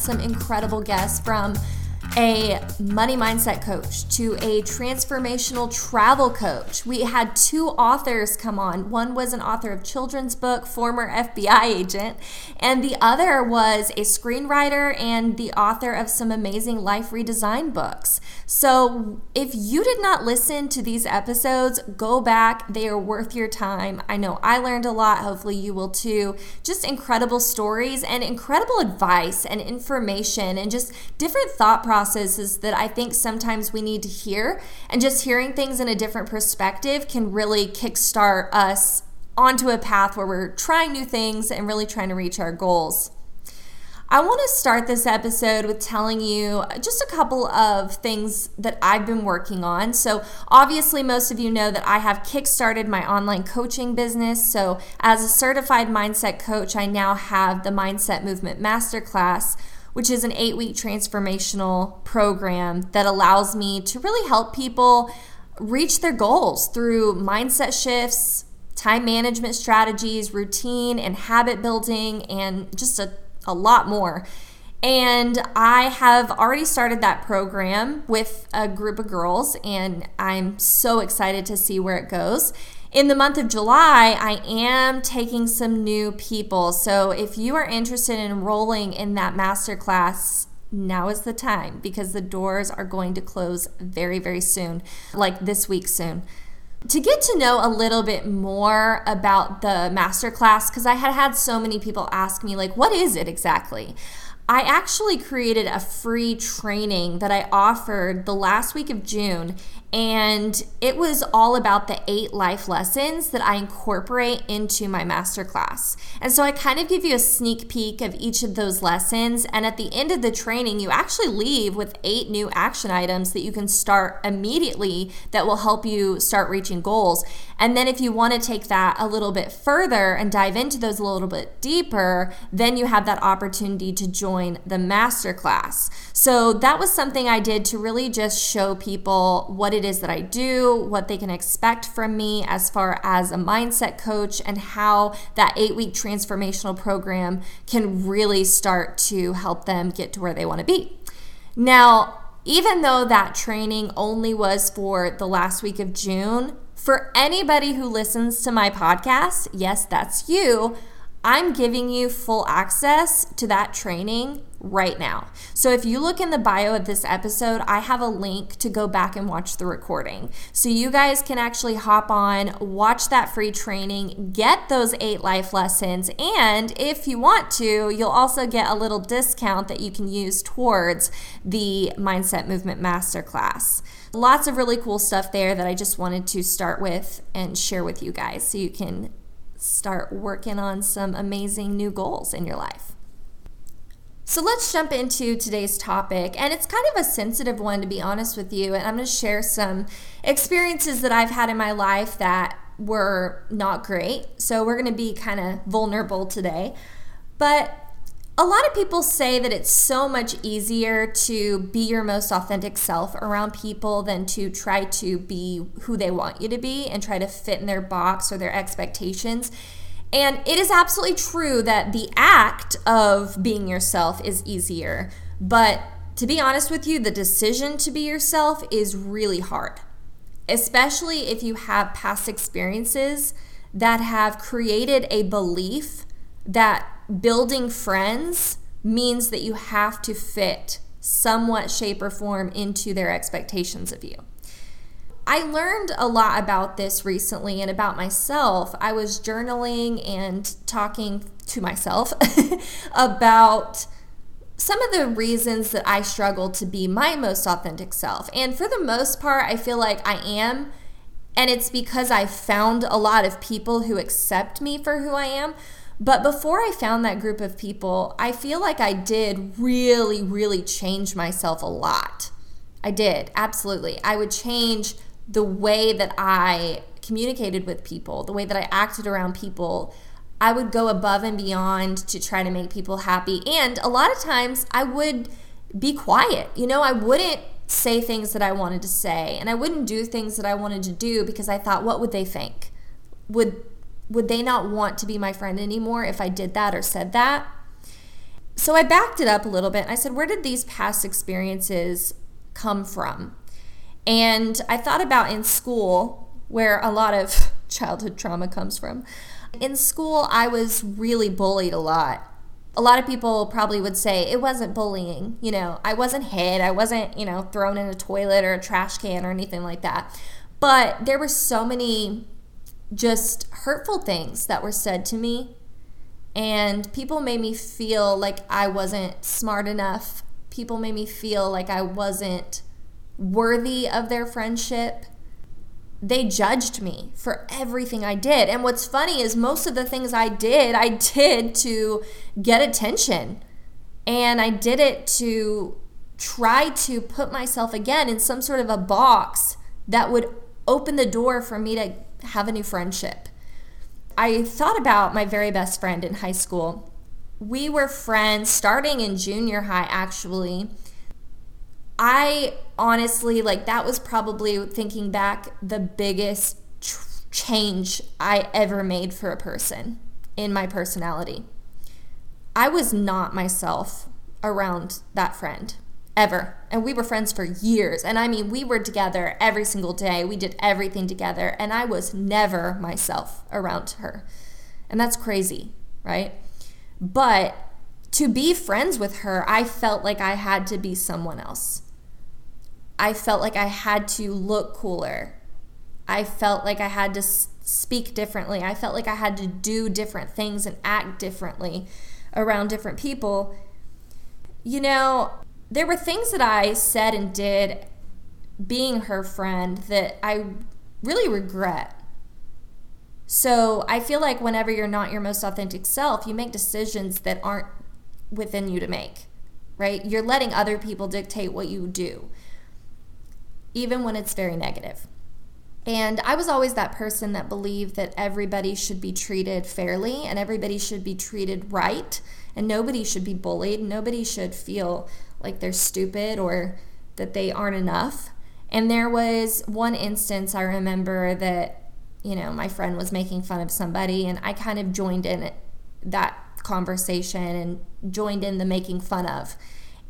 some incredible guests from a money mindset coach to a transformational travel coach. We had two authors come on. One was an author of children's book, former FBI agent, and the other was a screenwriter and the author of some amazing life redesign books. So, if you did not listen to these episodes, go back. They are worth your time. I know I learned a lot. Hopefully, you will too. Just incredible stories and incredible advice and information and just different thought processes processes that I think sometimes we need to hear. And just hearing things in a different perspective can really kickstart us onto a path where we're trying new things and really trying to reach our goals. I want to start this episode with telling you just a couple of things that I've been working on. So, obviously, most of you know that I have kickstarted my online coaching business. So, as a certified mindset coach, I now have the Mindset Movement Masterclass, which is an eight week transformational program that allows me to really help people reach their goals through mindset shifts, time management strategies, routine and habit building, and just a, a lot more. And I have already started that program with a group of girls, and I'm so excited to see where it goes. In the month of July, I am taking some new people. So if you are interested in enrolling in that masterclass, now is the time because the doors are going to close very, very soon, like this week soon. To get to know a little bit more about the masterclass, because I had had so many people ask me, like, what is it exactly? I actually created a free training that I offered the last week of June, and it was all about the eight life lessons that I incorporate into my masterclass. And so I kind of give you a sneak peek of each of those lessons. And at the end of the training, you actually leave with eight new action items that you can start immediately that will help you start reaching goals. And then if you want to take that a little bit further and dive into those a little bit deeper, then you have that opportunity to join the masterclass. So that was something I did to really just show people what it is that I do, what they can expect from me as far as a mindset coach, and how that eight week transformational program can really start to help them get to where they want to be. Now, even though that training only was for the last week of June, for anybody who listens to my podcast, yes, that's you, I'm giving you full access to that training right now. So if you look in the bio of this episode, I have a link to go back and watch the recording. So you guys can actually hop on, watch that free training, get those eight life lessons, and if you want to, you'll also get a little discount that you can use towards the Mindset Movement Masterclass. Lots of really cool stuff there that I just wanted to start with and share with you guys so you can start working on some amazing new goals in your life. So let's jump into today's topic. And it's kind of a sensitive one, to be honest with you. And I'm going to share some experiences that I've had in my life that were not great. So we're going to be kind of vulnerable today. But a lot of people say that it's so much easier to be your most authentic self around people than to try to be who they want you to be and try to fit in their box or their expectations. And it is absolutely true that the act of being yourself is easier. But to be honest with you, the decision to be yourself is really hard, especially if you have past experiences that have created a belief that building friends means that you have to fit somewhat shape or form into their expectations of you. I learned a lot about this recently and about myself. I was journaling and talking to myself about some of the reasons that I struggle to be my most authentic self. And for the most part, I feel like I am. And it's because I found a lot of people who accept me for who I am. But before I found that group of people, I feel like I did really, really change myself a lot. I did, absolutely. I would change the way that I communicated with people, the way that I acted around people. I would go above and beyond to try to make people happy. And a lot of times I would be quiet. You know, I wouldn't say things that I wanted to say and I wouldn't do things that I wanted to do because I thought, what would they think? Would would they not want to be my friend anymore if I did that or said that? So I backed it up a little bit. I said, where did these past experiences come from? And I thought about in school, where a lot of childhood trauma comes from. In school, I was really bullied a lot. A lot of people probably would say it wasn't bullying. You know, I wasn't hit, I wasn't, you know, thrown in a toilet or a trash can or anything like that. But there were so many just hurtful things that were said to me. And people made me feel like I wasn't smart enough. People made me feel like I wasn't worthy of their friendship. They judged me for everything I did. And what's funny is most of the things I did, I did to get attention. And I did it to try to put myself again in some sort of a box that would open the door for me to have a new friendship. I thought about my very best friend in high school. We were friends starting in junior high, actually. I honestly, like, that was probably thinking back the biggest tr- change I ever made for a person in my personality. I was not myself around that friend ever. And we were friends for years. And I mean, we were together every single day. We did everything together. And I was never myself around her. And that's crazy, right? But to be friends with her, I felt like I had to be someone else. I felt like I had to look cooler. I felt like I had to speak differently. I felt like I had to do different things and act differently around different people. You know, there were things that I said and did being her friend that I really regret. So I feel like whenever you're not your most authentic self, you make decisions that aren't within you to make, right? You're letting other people dictate what you do, even when it's very negative. And I was always that person that believed that everybody should be treated fairly and everybody should be treated right and nobody should be bullied. Nobody should feel like they're stupid or that they aren't enough. And there was one instance I remember that, you know, my friend was making fun of somebody and I kind of joined in that conversation and joined in the making fun of.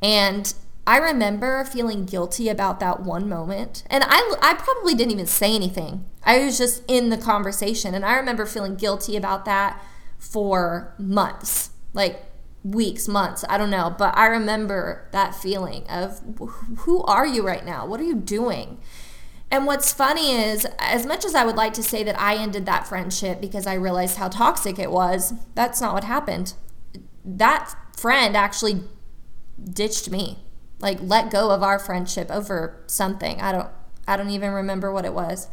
And I remember feeling guilty about that one moment. And I, I probably didn't even say anything. I was just in the conversation. And I remember feeling guilty about that for months. Like, weeks, months, I don't know, but I remember that feeling of who are you right now? What are you doing? And what's funny is, as much as I would like to say that I ended that friendship because I realized how toxic it was, that's not what happened. That friend actually ditched me, like let go of our friendship over something. I don't, I don't even remember what it was.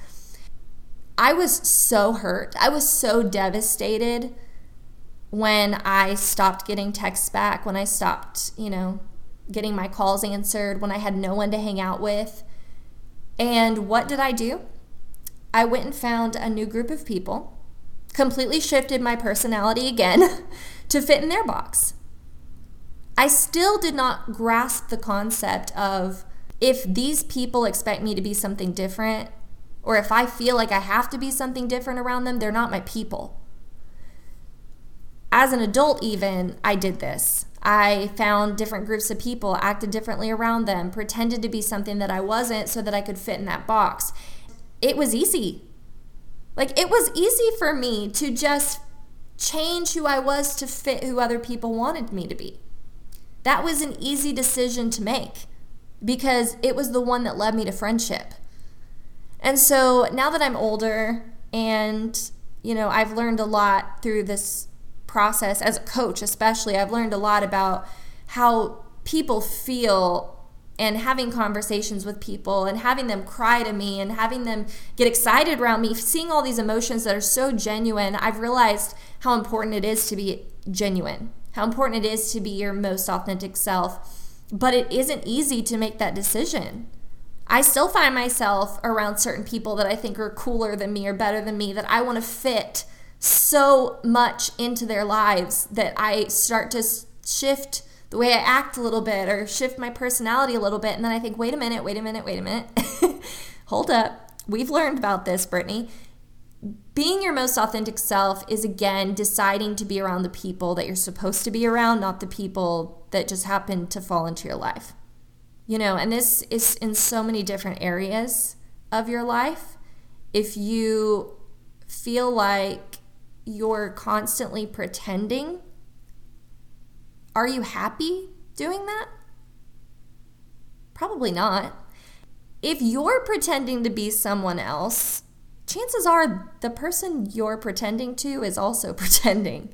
I was so hurt. I was so devastated when I stopped getting texts back, when I stopped, you know, getting my calls answered, when I had no one to hang out with. And what did I do? I went and found a new group of people, completely shifted my personality again to fit in their box. I still did not grasp the concept of if these people expect me to be something different, or if I feel like I have to be something different around them, they're not my people as an adult, even, I did this. I found different groups of people, acted differently around them, pretended to be something that I wasn't so that I could fit in that box. It was easy. Like, it was easy for me to just change who I was to fit who other people wanted me to be. That was an easy decision to make because it was the one that led me to friendship. And so now that I'm older and, you know, I've learned a lot through this process as a coach especially i've learned a lot about how people feel and having conversations with people and having them cry to me and having them get excited around me seeing all these emotions that are so genuine i've realized how important it is to be genuine how important it is to be your most authentic self. But it isn't easy to make that decision. I still find myself around certain people that I think are cooler than me or better than me that I want to fit so much into their lives that I start to shift the way I act a little bit or shift my personality a little bit. And then I think, wait a minute, wait a minute, wait a minute. Hold up. We've learned about this, Brittany. being your most authentic self is again deciding to be around the people that you're supposed to be around, not the people that just happen to fall into your life. You know, and this is in so many different areas of your life. If you feel like you're constantly pretending, are you happy doing that? Probably not. If you're pretending to be someone else, chances are the person you're pretending to is also pretending.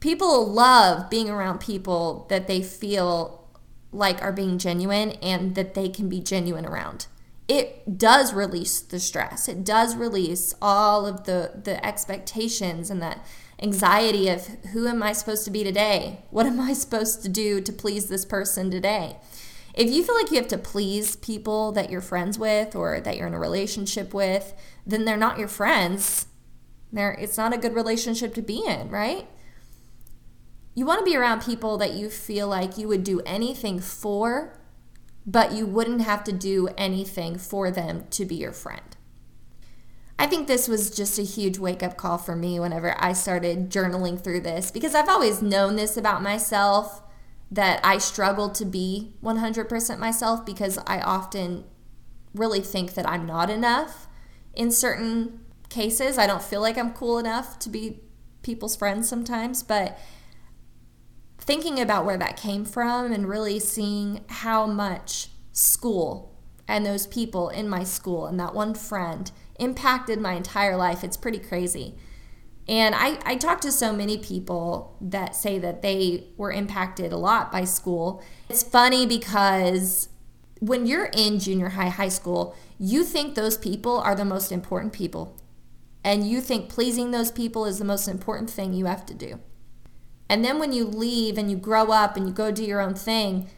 People love being around people that they feel like are being genuine and that they can be genuine around. It does release the stress. It does release all of the the expectations and that anxiety of who am I supposed to be today? What am I supposed to do to please this person today? If you feel like you have to please people that you're friends with or that you're in a relationship with, then they're not your friends. They're, it's not a good relationship to be in, right? You want to be around people that you feel like you would do anything for, but you wouldn't have to do anything for them to be your friend. I think this was just a huge wake up call for me whenever I started journaling through this because I've always known this about myself that I struggle to be 100% myself because I often really think that I'm not enough in certain cases. I don't feel like I'm cool enough to be people's friends sometimes, but thinking about where that came from and really seeing how much school and those people in my school and that one friend impacted my entire life, it's pretty crazy. And I, I talk to so many people that say that they were impacted a lot by school. It's funny because when you're in junior high, high school, you think those people are the most important people. And you think pleasing those people is the most important thing you have to do. And then when you leave and you grow up and you go do your own thing,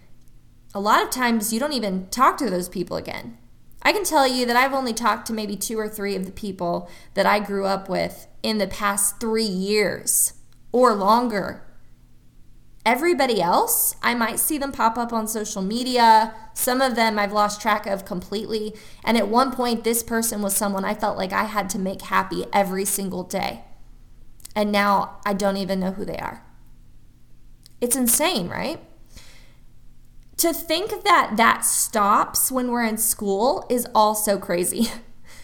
a lot of times you don't even talk to those people again. I can tell you that I've only talked to maybe two or three of the people that I grew up with in the past three years or longer. Everybody else, I might see them pop up on social media. Some of them I've lost track of completely. And at one point, this person was someone I felt like I had to make happy every single day. And now I don't even know who they are. It's insane, right? To think that that stops when we're in school is also crazy.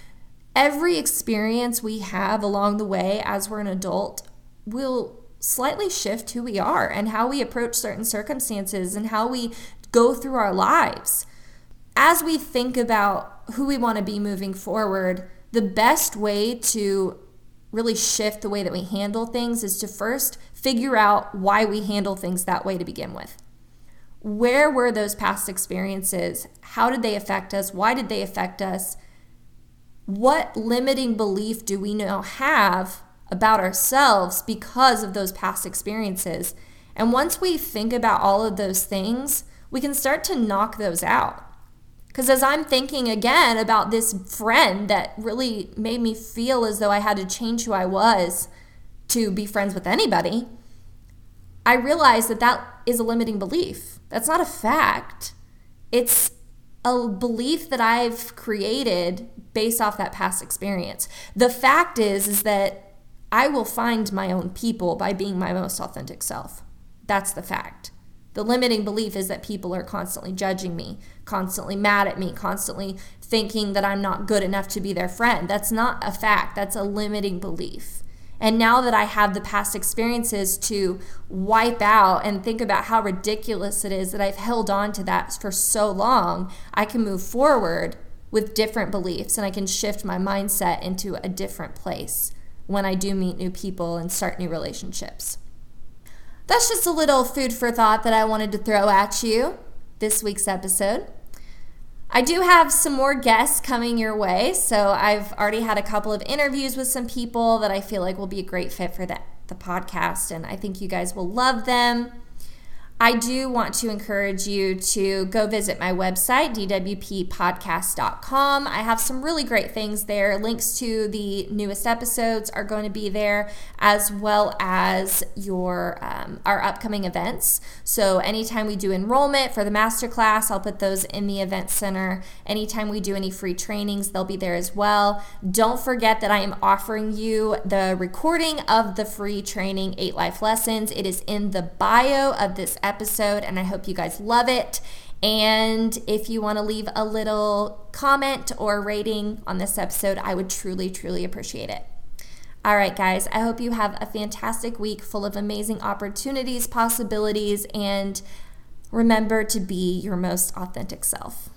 Every experience we have along the way as we're an adult will slightly shift who we are and how we approach certain circumstances and how we go through our lives. As we think about who we want to be moving forward, the best way to really shift the way that we handle things is to first figure out why we handle things that way to begin with where were those past experiences? How did they affect us? Why did they affect us? What limiting belief do we now have about ourselves because of those past experiences? And once we think about all of those things, we can start to knock those out. Because as I'm thinking again about this friend that really made me feel as though I had to change who I was to be friends with anybody, I realized that that is a limiting belief. That's not a fact. It's a belief that I've created based off that past experience. The fact is is that I will find my own people by being my most authentic self. That's the fact. The limiting belief is that people are constantly judging me, constantly mad at me, constantly thinking that I'm not good enough to be their friend. That's not a fact. That's a limiting belief. And now that I have the past experiences to wipe out and think about how ridiculous it is that I've held on to that for so long, I can move forward with different beliefs and I can shift my mindset into a different place when I do meet new people and start new relationships. That's just a little food for thought that I wanted to throw at you this week's episode. I do have some more guests coming your way. So I've already had a couple of interviews with some people that I feel like will be a great fit for the, the podcast, and I think you guys will love them. I do want to encourage you to go visit my website, dwppodcast.com. I have some really great things there. Links to the newest episodes are going to be there, as well as your um, our upcoming events. So anytime we do enrollment for the masterclass, I'll put those in the event center. Anytime we do any free trainings, they'll be there as well. Don't forget that I am offering you the recording of the free training, Eight Life Lessons. It is in the bio of this episode, and I hope you guys love it. And if you want to leave a little comment or rating on this episode, I would truly, truly appreciate it. All right, guys, I hope you have a fantastic week full of amazing opportunities, possibilities, and remember to be your most authentic self.